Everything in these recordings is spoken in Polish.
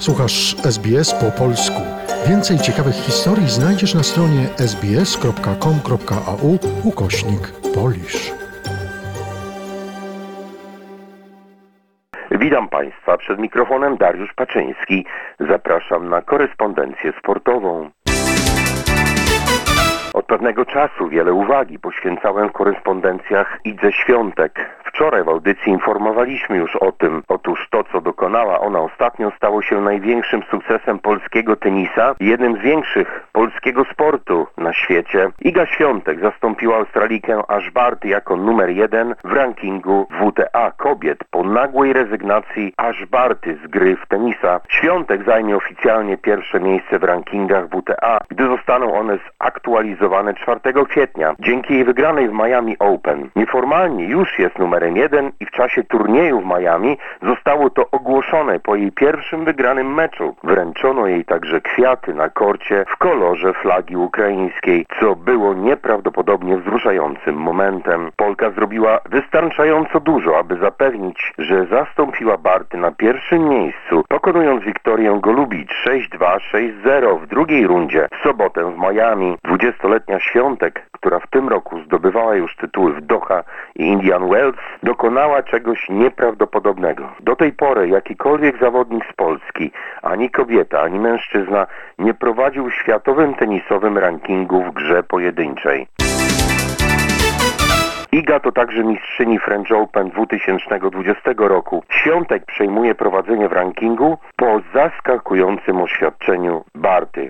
Słuchasz SBS po polsku. Więcej ciekawych historii znajdziesz na stronie sbs.com.au ukośnik polisz. Witam Państwa przed mikrofonem Dariusz Paczyński. Zapraszam na korespondencję sportową. Od pewnego czasu wiele uwagi poświęcałem w korespondencjach Idze Świątek. Wczoraj w audycji informowaliśmy już o tym. Otóż to, co dokonała ona ostatnio, stało się największym sukcesem polskiego tenisa jednym z większych polskiego sportu na świecie. Iga Świątek zastąpiła Australijkę Ash Barty jako numer jeden w rankingu WTA kobiet po nagłej rezygnacji Ash Barty z gry w tenisa. Świątek zajmie oficjalnie pierwsze miejsce w rankingach WTA, gdy zostaną one zaktualizowane 4 kwietnia. Dzięki jej wygranej w Miami Open. Nieformalnie już jest numerem numerem jeden i w czasie turnieju w Miami zostało to ogłoszone po jej pierwszym wygranym meczu. Wręczono jej także kwiaty na korcie w kolorze flagi ukraińskiej, co było nieprawdopodobnie wzruszającym momentem. Polka zrobiła wystarczająco dużo, aby zapewnić, że zastąpiła Barty na pierwszym miejscu, pokonując Wiktorię Golubicz 6-2, 6-0 w drugiej rundzie w sobotę w Miami. 20-letnia Świątek, która w tym roku zdobywała już tytuły w Doha i Indian Wells, dokonała czegoś nieprawdopodobnego. Do tej pory jakikolwiek zawodnik z Polski, ani kobieta, ani mężczyzna nie prowadził w światowym tenisowym rankingu w grze pojedynczej. Iga to także mistrzyni French Open 2020 roku. Świątek przejmuje prowadzenie w rankingu po zaskakującym oświadczeniu Barty.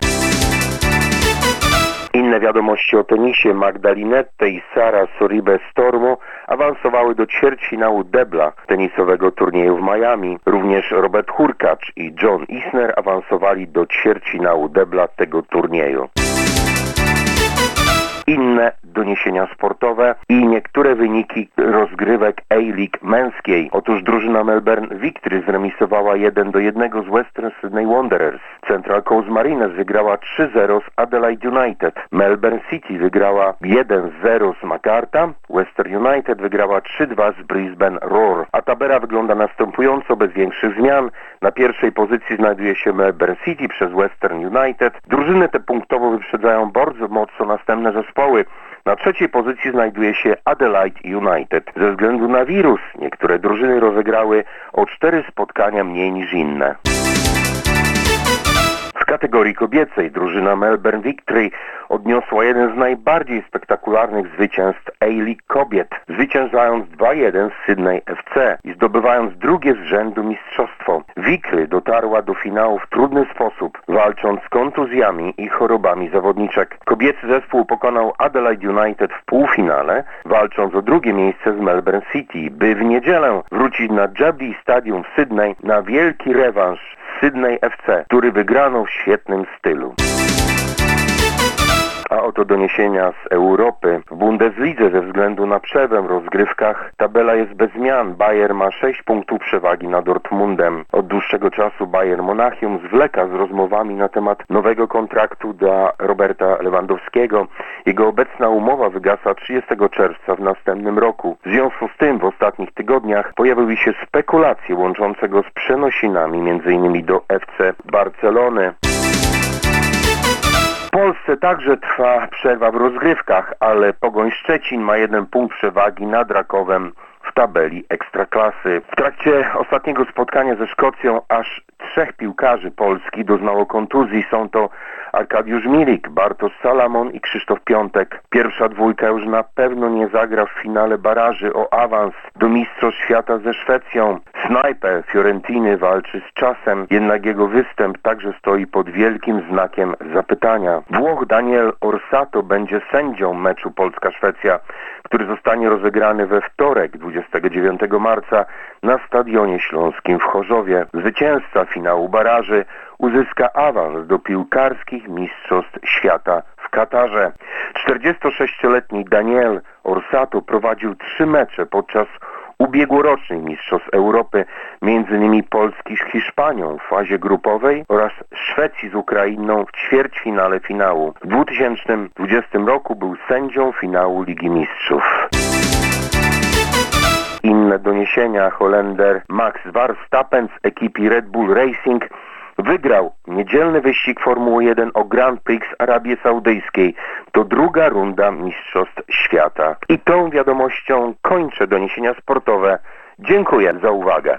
Inne wiadomości o tenisie Magdalinette i Sara Soribe Stormo awansowały do ćwierćfinału debla tenisowego turnieju w Miami. Również Robert Hurkacz i John Isner awansowali do ćwierćfinału debla tego turnieju sportowe i niektóre wyniki rozgrywek A-League męskiej. Otóż drużyna Melbourne Victory zremisowała 1 do 1 z Western Sydney Wanderers. Central Coast Mariners wygrała 3-0 z Adelaide United. Melbourne City wygrała 1-0 z Macarta. Western United wygrała 3-2 z Brisbane Roar. A tabela wygląda następująco, bez większych zmian. Na pierwszej pozycji znajduje się Melbourne City przez Western United. Drużyny te punktowo wyprzedzają bardzo mocno następne zespoły. Na trzeciej pozycji znajduje się Adelaide United. Ze względu na wirus niektóre drużyny rozegrały o cztery spotkania mniej niż inne kategorii kobiecej drużyna Melbourne Victory odniosła jeden z najbardziej spektakularnych zwycięstw A-League kobiet, zwyciężając 2-1 z Sydney FC i zdobywając drugie z rzędu mistrzostwo. Victory dotarła do finału w trudny sposób, walcząc z kontuzjami i chorobami zawodniczek. Kobiecy zespół pokonał Adelaide United w półfinale, walcząc o drugie miejsce z Melbourne City, by w niedzielę wrócić na Jubilee Stadium w Sydney na wielki rewanż Sydney FC, który wygrano w świetnym stylu. A oto doniesienia z Europy. W Bundeslidze ze względu na przerwę w rozgrywkach tabela jest bez zmian. Bayern ma 6 punktów przewagi nad Dortmundem. Od dłuższego czasu Bayern Monachium zwleka z rozmowami na temat nowego kontraktu dla Roberta Lewandowskiego. Jego obecna umowa wygasa 30 czerwca w następnym roku. W związku z tym w ostatnich tygodniach pojawiły się spekulacje łączące go z przenosinami m.in. do FC Barcelony. W Polsce także trwa przerwa w rozgrywkach, ale Pogoń Szczecin ma jeden punkt przewagi nad Rakowem w tabeli Ekstraklasy. W trakcie ostatniego spotkania ze Szkocją aż trzech piłkarzy Polski doznało kontuzji. Są to Arkadiusz Milik, Bartosz Salamon i Krzysztof Piątek. Pierwsza dwójka już na pewno nie zagra w finale baraży o awans do Mistrzostw Świata ze Szwecją. Snajper Fiorentiny walczy z czasem, jednak jego występ także stoi pod wielkim znakiem zapytania. Włoch Daniel Orsato będzie sędzią meczu Polska-Szwecja, który zostanie rozegrany we wtorek 29 marca na Stadionie Śląskim w Chorzowie. Zwycięzca finału baraży uzyska awans do piłkarskich mistrzostw świata w Katarze. 46-letni Daniel Orsato prowadził trzy mecze podczas ubiegłorocznych Mistrzostw Europy, m.in. Polski z Hiszpanią w fazie grupowej oraz Szwecji z Ukrainą w ćwierćfinale finału. W 2020 roku był sędzią finału Ligi Mistrzów. Inne doniesienia Holender Max Verstappen z ekipy Red Bull Racing Wygrał niedzielny wyścig Formuły 1 o Grand Prix Arabii Saudyjskiej. To druga runda Mistrzostw Świata. I tą wiadomością kończę doniesienia sportowe. Dziękuję za uwagę.